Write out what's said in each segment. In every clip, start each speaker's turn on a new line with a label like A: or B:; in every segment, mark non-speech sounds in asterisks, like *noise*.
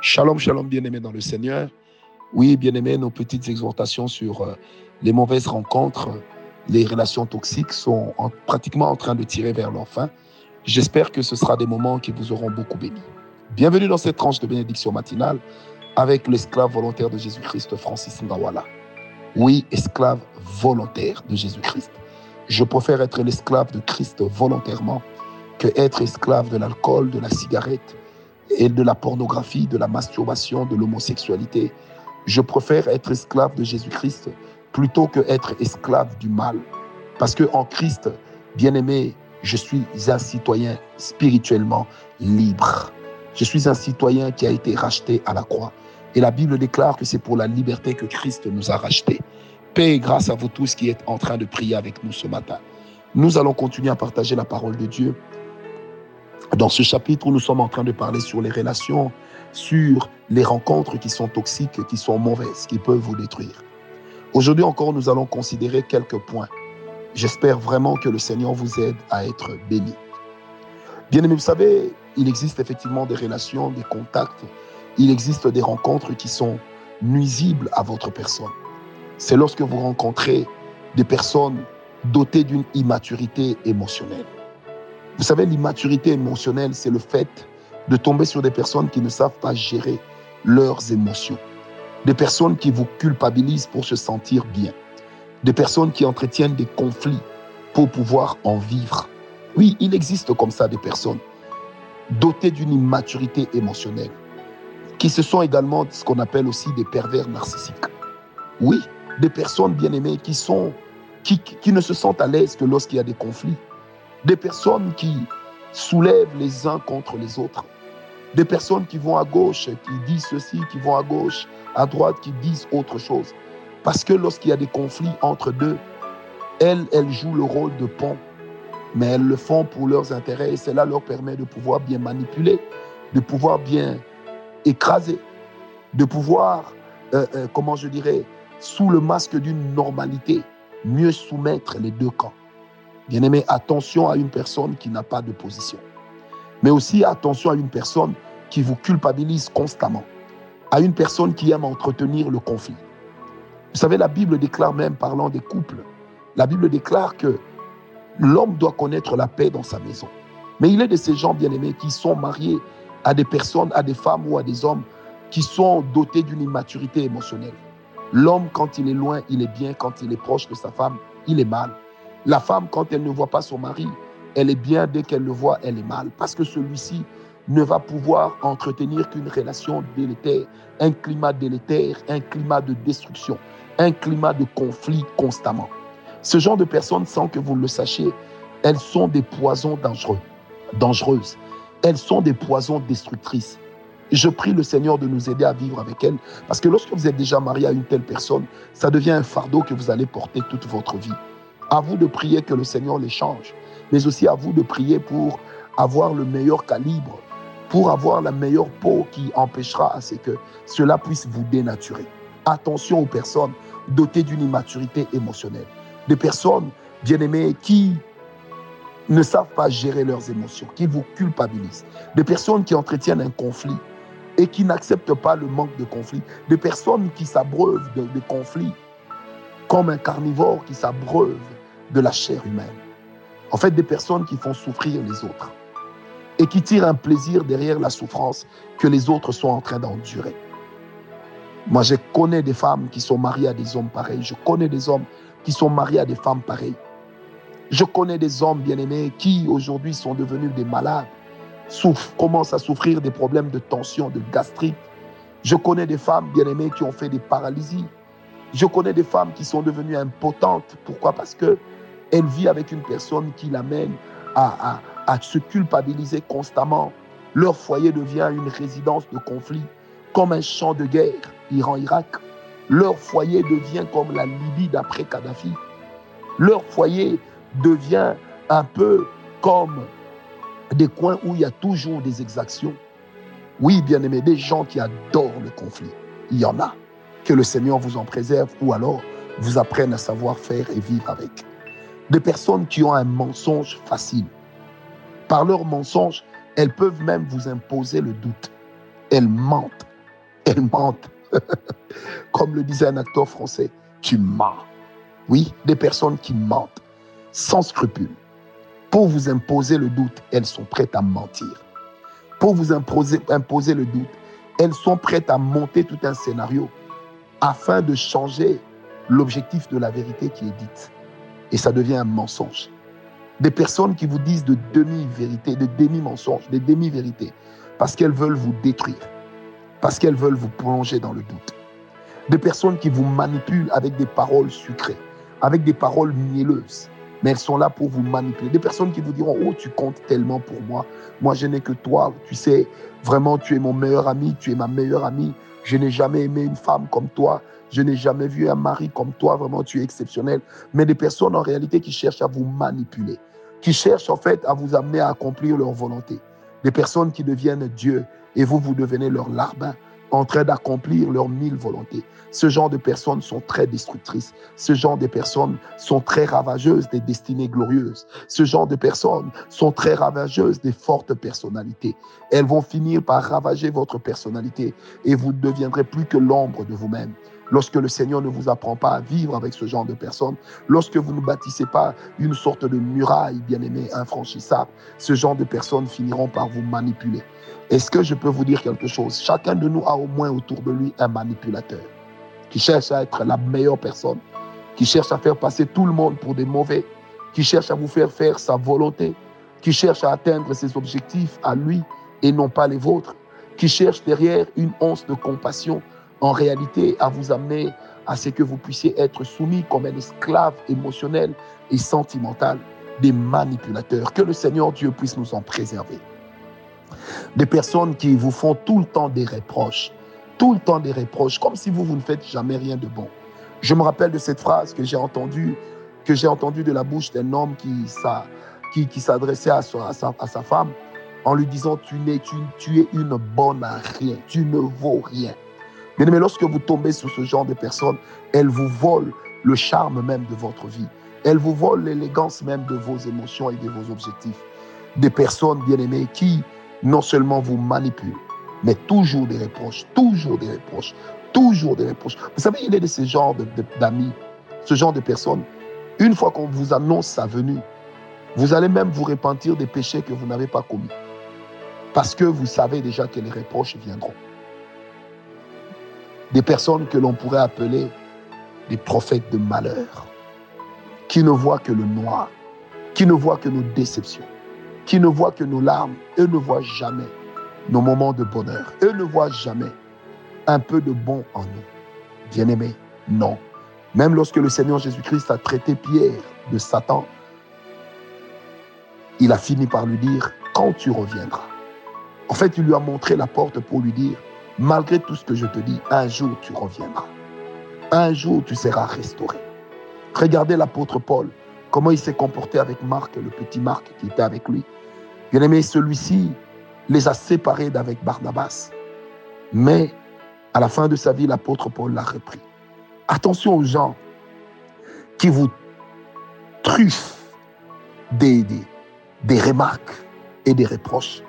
A: Shalom, shalom, bien-aimés dans le Seigneur. Oui, bien-aimés, nos petites exhortations sur euh, les mauvaises rencontres, les relations toxiques sont pratiquement en train de tirer vers leur fin. J'espère que ce sera des moments qui vous auront beaucoup bénis. Bienvenue dans cette tranche de bénédiction matinale avec l'esclave volontaire de Jésus-Christ, Francis Ndawala. Oui, esclave volontaire de Jésus-Christ. Je préfère être l'esclave de Christ volontairement que être esclave de l'alcool, de la cigarette, et de la pornographie, de la masturbation, de l'homosexualité. Je préfère être esclave de Jésus-Christ plutôt que être esclave du mal. Parce que en Christ, bien-aimé, je suis un citoyen spirituellement libre. Je suis un citoyen qui a été racheté à la croix. Et la Bible déclare que c'est pour la liberté que Christ nous a rachetés. Paix et grâce à vous tous qui êtes en train de prier avec nous ce matin. Nous allons continuer à partager la parole de Dieu dans ce chapitre nous sommes en train de parler sur les relations, sur les rencontres qui sont toxiques, qui sont mauvaises, qui peuvent vous détruire. Aujourd'hui encore, nous allons considérer quelques points. J'espère vraiment que le Seigneur vous aide à être béni. Bien aimé, vous savez, il existe effectivement des relations, des contacts, il existe des rencontres qui sont nuisibles à votre personne. C'est lorsque vous rencontrez des personnes dotées d'une immaturité émotionnelle. Vous savez, l'immaturité émotionnelle, c'est le fait de tomber sur des personnes qui ne savent pas gérer leurs émotions. Des personnes qui vous culpabilisent pour se sentir bien. Des personnes qui entretiennent des conflits pour pouvoir en vivre. Oui, il existe comme ça des personnes dotées d'une immaturité émotionnelle, qui se sont également ce qu'on appelle aussi des pervers narcissiques. Oui, des personnes bien aimées qui qui ne se sentent à l'aise que lorsqu'il y a des conflits des personnes qui soulèvent les uns contre les autres, des personnes qui vont à gauche, qui disent ceci, qui vont à gauche, à droite, qui disent autre chose. Parce que lorsqu'il y a des conflits entre deux, elles, elles jouent le rôle de pont, mais elles le font pour leurs intérêts et cela leur permet de pouvoir bien manipuler, de pouvoir bien écraser, de pouvoir, euh, euh, comment je dirais, sous le masque d'une normalité, mieux soumettre les deux camps. Bien-aimé, attention à une personne qui n'a pas de position. Mais aussi attention à une personne qui vous culpabilise constamment. À une personne qui aime entretenir le conflit. Vous savez, la Bible déclare même, parlant des couples, la Bible déclare que l'homme doit connaître la paix dans sa maison. Mais il est de ces gens, bien-aimés, qui sont mariés à des personnes, à des femmes ou à des hommes qui sont dotés d'une immaturité émotionnelle. L'homme, quand il est loin, il est bien. Quand il est proche de sa femme, il est mal. La femme, quand elle ne voit pas son mari, elle est bien, dès qu'elle le voit, elle est mal, parce que celui-ci ne va pouvoir entretenir qu'une relation délétère, un climat délétère, un climat de destruction, un climat de conflit constamment. Ce genre de personnes, sans que vous le sachiez, elles sont des poisons dangereux, dangereuses. Elles sont des poisons destructrices. Je prie le Seigneur de nous aider à vivre avec elles, parce que lorsque vous êtes déjà marié à une telle personne, ça devient un fardeau que vous allez porter toute votre vie. À vous de prier que le Seigneur les change, mais aussi à vous de prier pour avoir le meilleur calibre, pour avoir la meilleure peau qui empêchera à ce que cela puisse vous dénaturer. Attention aux personnes dotées d'une immaturité émotionnelle, des personnes bien-aimées qui ne savent pas gérer leurs émotions, qui vous culpabilisent, des personnes qui entretiennent un conflit et qui n'acceptent pas le manque de conflit, des personnes qui s'abreuvent de, de conflits comme un carnivore qui s'abreuve de la chair humaine. En fait, des personnes qui font souffrir les autres et qui tirent un plaisir derrière la souffrance que les autres sont en train d'endurer. Moi, je connais des femmes qui sont mariées à des hommes pareils. Je connais des hommes qui sont mariés à des femmes pareilles. Je connais des hommes bien-aimés qui aujourd'hui sont devenus des malades, souffrent, commencent à souffrir des problèmes de tension, de gastrite. Je connais des femmes bien-aimées qui ont fait des paralysies. Je connais des femmes qui sont devenues impotentes. Pourquoi? Parce que elle vit avec une personne qui l'amène à, se culpabiliser constamment. Leur foyer devient une résidence de conflit, comme un champ de guerre, Iran-Irak. Leur foyer devient comme la Libye d'après Kadhafi. Leur foyer devient un peu comme des coins où il y a toujours des exactions. Oui, bien aimé, des gens qui adorent le conflit. Il y en a. Que le Seigneur vous en préserve ou alors vous apprenne à savoir faire et vivre avec des personnes qui ont un mensonge facile. Par leur mensonge, elles peuvent même vous imposer le doute. Elles mentent elles mentent. *laughs* Comme le disait un acteur français, tu mens. Oui, des personnes qui mentent sans scrupule. Pour vous imposer le doute, elles sont prêtes à mentir. Pour vous imposer, imposer le doute, elles sont prêtes à monter tout un scénario afin de changer l'objectif de la vérité qui est dite. Et ça devient un mensonge. Des personnes qui vous disent de demi-vérité, de demi-mensonges, des demi-vérités, parce qu'elles veulent vous détruire, parce qu'elles veulent vous plonger dans le doute. Des personnes qui vous manipulent avec des paroles sucrées, avec des paroles mielleuses, mais elles sont là pour vous manipuler. Des personnes qui vous diront, oh, tu comptes tellement pour moi, moi je n'ai que toi, tu sais, vraiment tu es mon meilleur ami, tu es ma meilleure amie, je n'ai jamais aimé une femme comme toi, je n'ai jamais vu un mari comme toi, vraiment tu es exceptionnel. Mais des personnes en réalité qui cherchent à vous manipuler, qui cherchent en fait à vous amener à accomplir leur volonté. Des personnes qui deviennent Dieu et vous, vous devenez leur larbin en train d'accomplir leurs mille volontés. Ce genre de personnes sont très destructrices. Ce genre de personnes sont très ravageuses des destinées glorieuses. Ce genre de personnes sont très ravageuses des fortes personnalités. Elles vont finir par ravager votre personnalité et vous ne deviendrez plus que l'ombre de vous-même lorsque le Seigneur ne vous apprend pas à vivre avec ce genre de personnes, lorsque vous ne bâtissez pas une sorte de muraille bien-aimée, infranchissable, ce genre de personnes finiront par vous manipuler. Est-ce que je peux vous dire quelque chose? Chacun de nous a au moins autour de lui un manipulateur qui cherche à être la meilleure personne, qui cherche à faire passer tout le monde pour des mauvais, qui cherche à vous faire faire sa volonté, qui cherche à atteindre ses objectifs à lui et non pas les vôtres, qui cherche derrière une once de compassion en réalité à vous amener à ce que vous puissiez être soumis comme un esclave émotionnel et sentimental des manipulateurs. Que le Seigneur Dieu puisse nous en préserver. Des personnes qui vous font tout le temps des reproches, tout le temps des reproches, comme si vous, vous ne faites jamais rien de bon. Je me rappelle de cette phrase que j'ai entendue, que j'ai entendue de la bouche d'un homme qui, s'adressait à, sa, femme en lui disant tu, tu es une bonne à rien, tu ne vaux rien. Bien lorsque vous tombez sur ce genre de personnes, elles vous volent le charme même de votre vie. Elles vous volent l'élégance même de vos émotions et de vos objectifs. Des personnes, bien aimées, qui non seulement vous manipulent, mais toujours des reproches, toujours des reproches, toujours des reproches. Vous savez, il est de ce genre d'amis, ce genre de personnes. Une fois qu'on vous annonce sa venue, vous allez même vous repentir des péchés que vous n'avez pas commis. Parce que vous savez déjà que les reproches viendront des personnes que l'on pourrait appeler des prophètes de malheur, qui ne voient que le noir, qui ne voient que nos déceptions, qui ne voient que nos larmes. Eux ne voient jamais nos moments de bonheur. Eux ne voient jamais un peu de bon en nous. Bien-aimés, non. Même lorsque le Seigneur Jésus-Christ a traité Pierre de Satan, il a fini par lui dire, quand tu reviendras. En fait, il lui a montré la porte pour lui dire, malgré tout ce que je te dis, un jour tu reviendras. Un jour tu seras restauré. Regardez l'apôtre Paul, comment il s'est comporté avec Marc, le petit Marc qui était avec lui. Bien aimé, celui-ci les a séparés d'avec Barnabas. Mais à la fin de sa vie, l'apôtre Paul l'a repris. Attention aux gens qui vous truffent des, des, remarques et des reproches.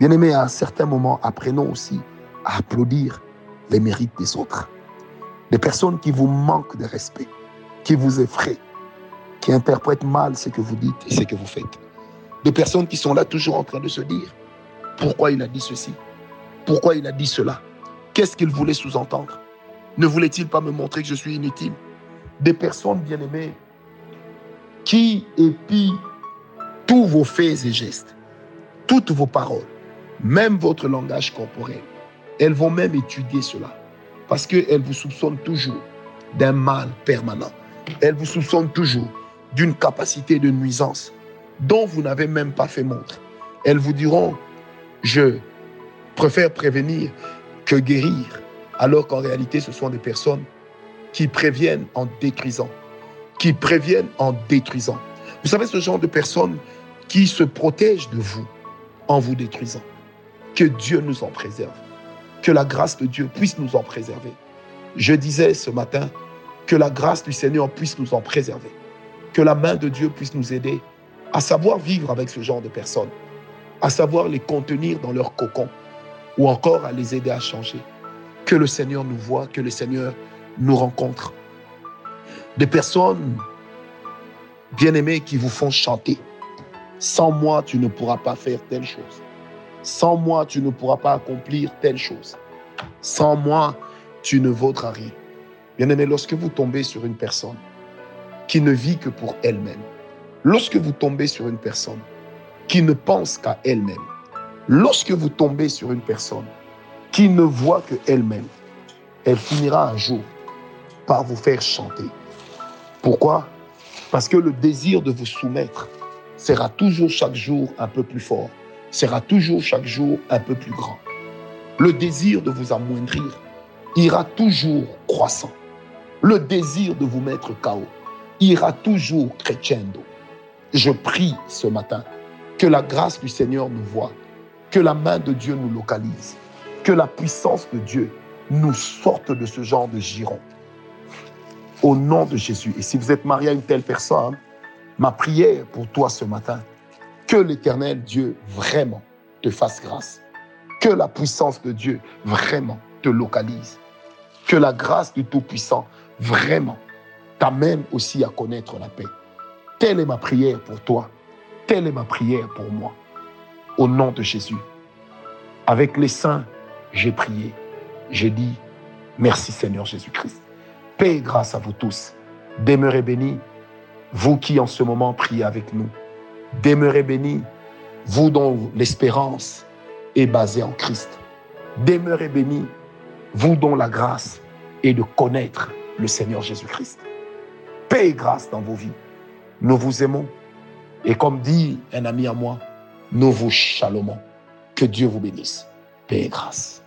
A: Bien aimé, à un certain moment, apprenons aussi applaudir les mérites des autres. Des personnes qui vous manquent de respect, qui vous effraient, qui interprètent mal ce que vous dites et ce que vous faites. Des personnes qui sont là toujours en train de se dire, pourquoi il a dit ceci? Pourquoi il a dit cela? Qu'est-ce qu'il voulait sous-entendre? Ne voulait-il pas me montrer que je suis inutile? Des personnes bien-aimées qui épient tous vos faits et gestes, toutes vos paroles, même votre langage corporel. Elles vont même étudier cela parce qu'elles vous soupçonnent toujours d'un mal permanent. Elles vous soupçonnent toujours d'une capacité de nuisance dont vous n'avez même pas fait montre. Elles vous diront, je préfère prévenir que guérir, alors qu'en réalité ce sont des personnes qui préviennent en détruisant, qui préviennent en détruisant. Vous savez, ce genre de personnes qui se protègent de vous en vous détruisant. Que Dieu nous en préserve que la grâce de Dieu puisse nous en préserver. Je disais ce matin que la grâce du Seigneur puisse nous en préserver, que la main de Dieu puisse nous aider à savoir vivre avec ce genre de personnes, à savoir les contenir dans leur cocon ou encore à les aider à changer. Que le Seigneur nous voit, que le Seigneur nous rencontre. Des personnes bien-aimées qui vous font chanter. Sans moi, tu ne pourras pas faire telle chose. Sans moi, tu ne pourras pas accomplir telle chose. Sans moi, tu ne vaudras rien. Bien-aimé, lorsque vous tombez sur une personne qui ne vit que pour elle-même, lorsque vous tombez sur une personne qui ne pense qu'à elle-même, lorsque vous tombez sur une personne qui ne voit que elle-même, elle finira un jour par vous faire chanter. Pourquoi? Parce que le désir de vous soumettre sera toujours chaque jour un peu plus fort, sera toujours chaque jour un peu plus grand. Le désir de vous amoindrir ira toujours croissant. Le désir de vous mettre KO ira toujours crescendo. Je prie ce matin que la grâce du Seigneur nous voie, que la main de Dieu nous localise, que la puissance de Dieu nous sorte de ce genre de giron. Au nom de Jésus. Et si vous êtes marié à une telle personne, ma prière pour toi ce matin, que l'Éternel Dieu vraiment te fasse grâce. Que la puissance de Dieu vraiment te localise. Que la grâce du Tout-Puissant vraiment t'amène aussi à connaître la paix. Telle est ma prière pour toi. Telle est ma prière pour moi. Au nom de Jésus. Avec les saints, j'ai prié. J'ai dit, merci Seigneur Jésus-Christ. Paix et grâce à vous tous. Demeurez bénis, vous qui en ce moment priez avec nous. Demeurez bénis, vous dont l'espérance est basée en Christ. Demeurez bénis, vous dont la grâce est de connaître le Seigneur Jésus-Christ. Paix et grâce dans vos vies. Nous vous aimons. Et comme dit un ami à moi, nous vous chalomons. Que Dieu vous bénisse. Paix et grâce.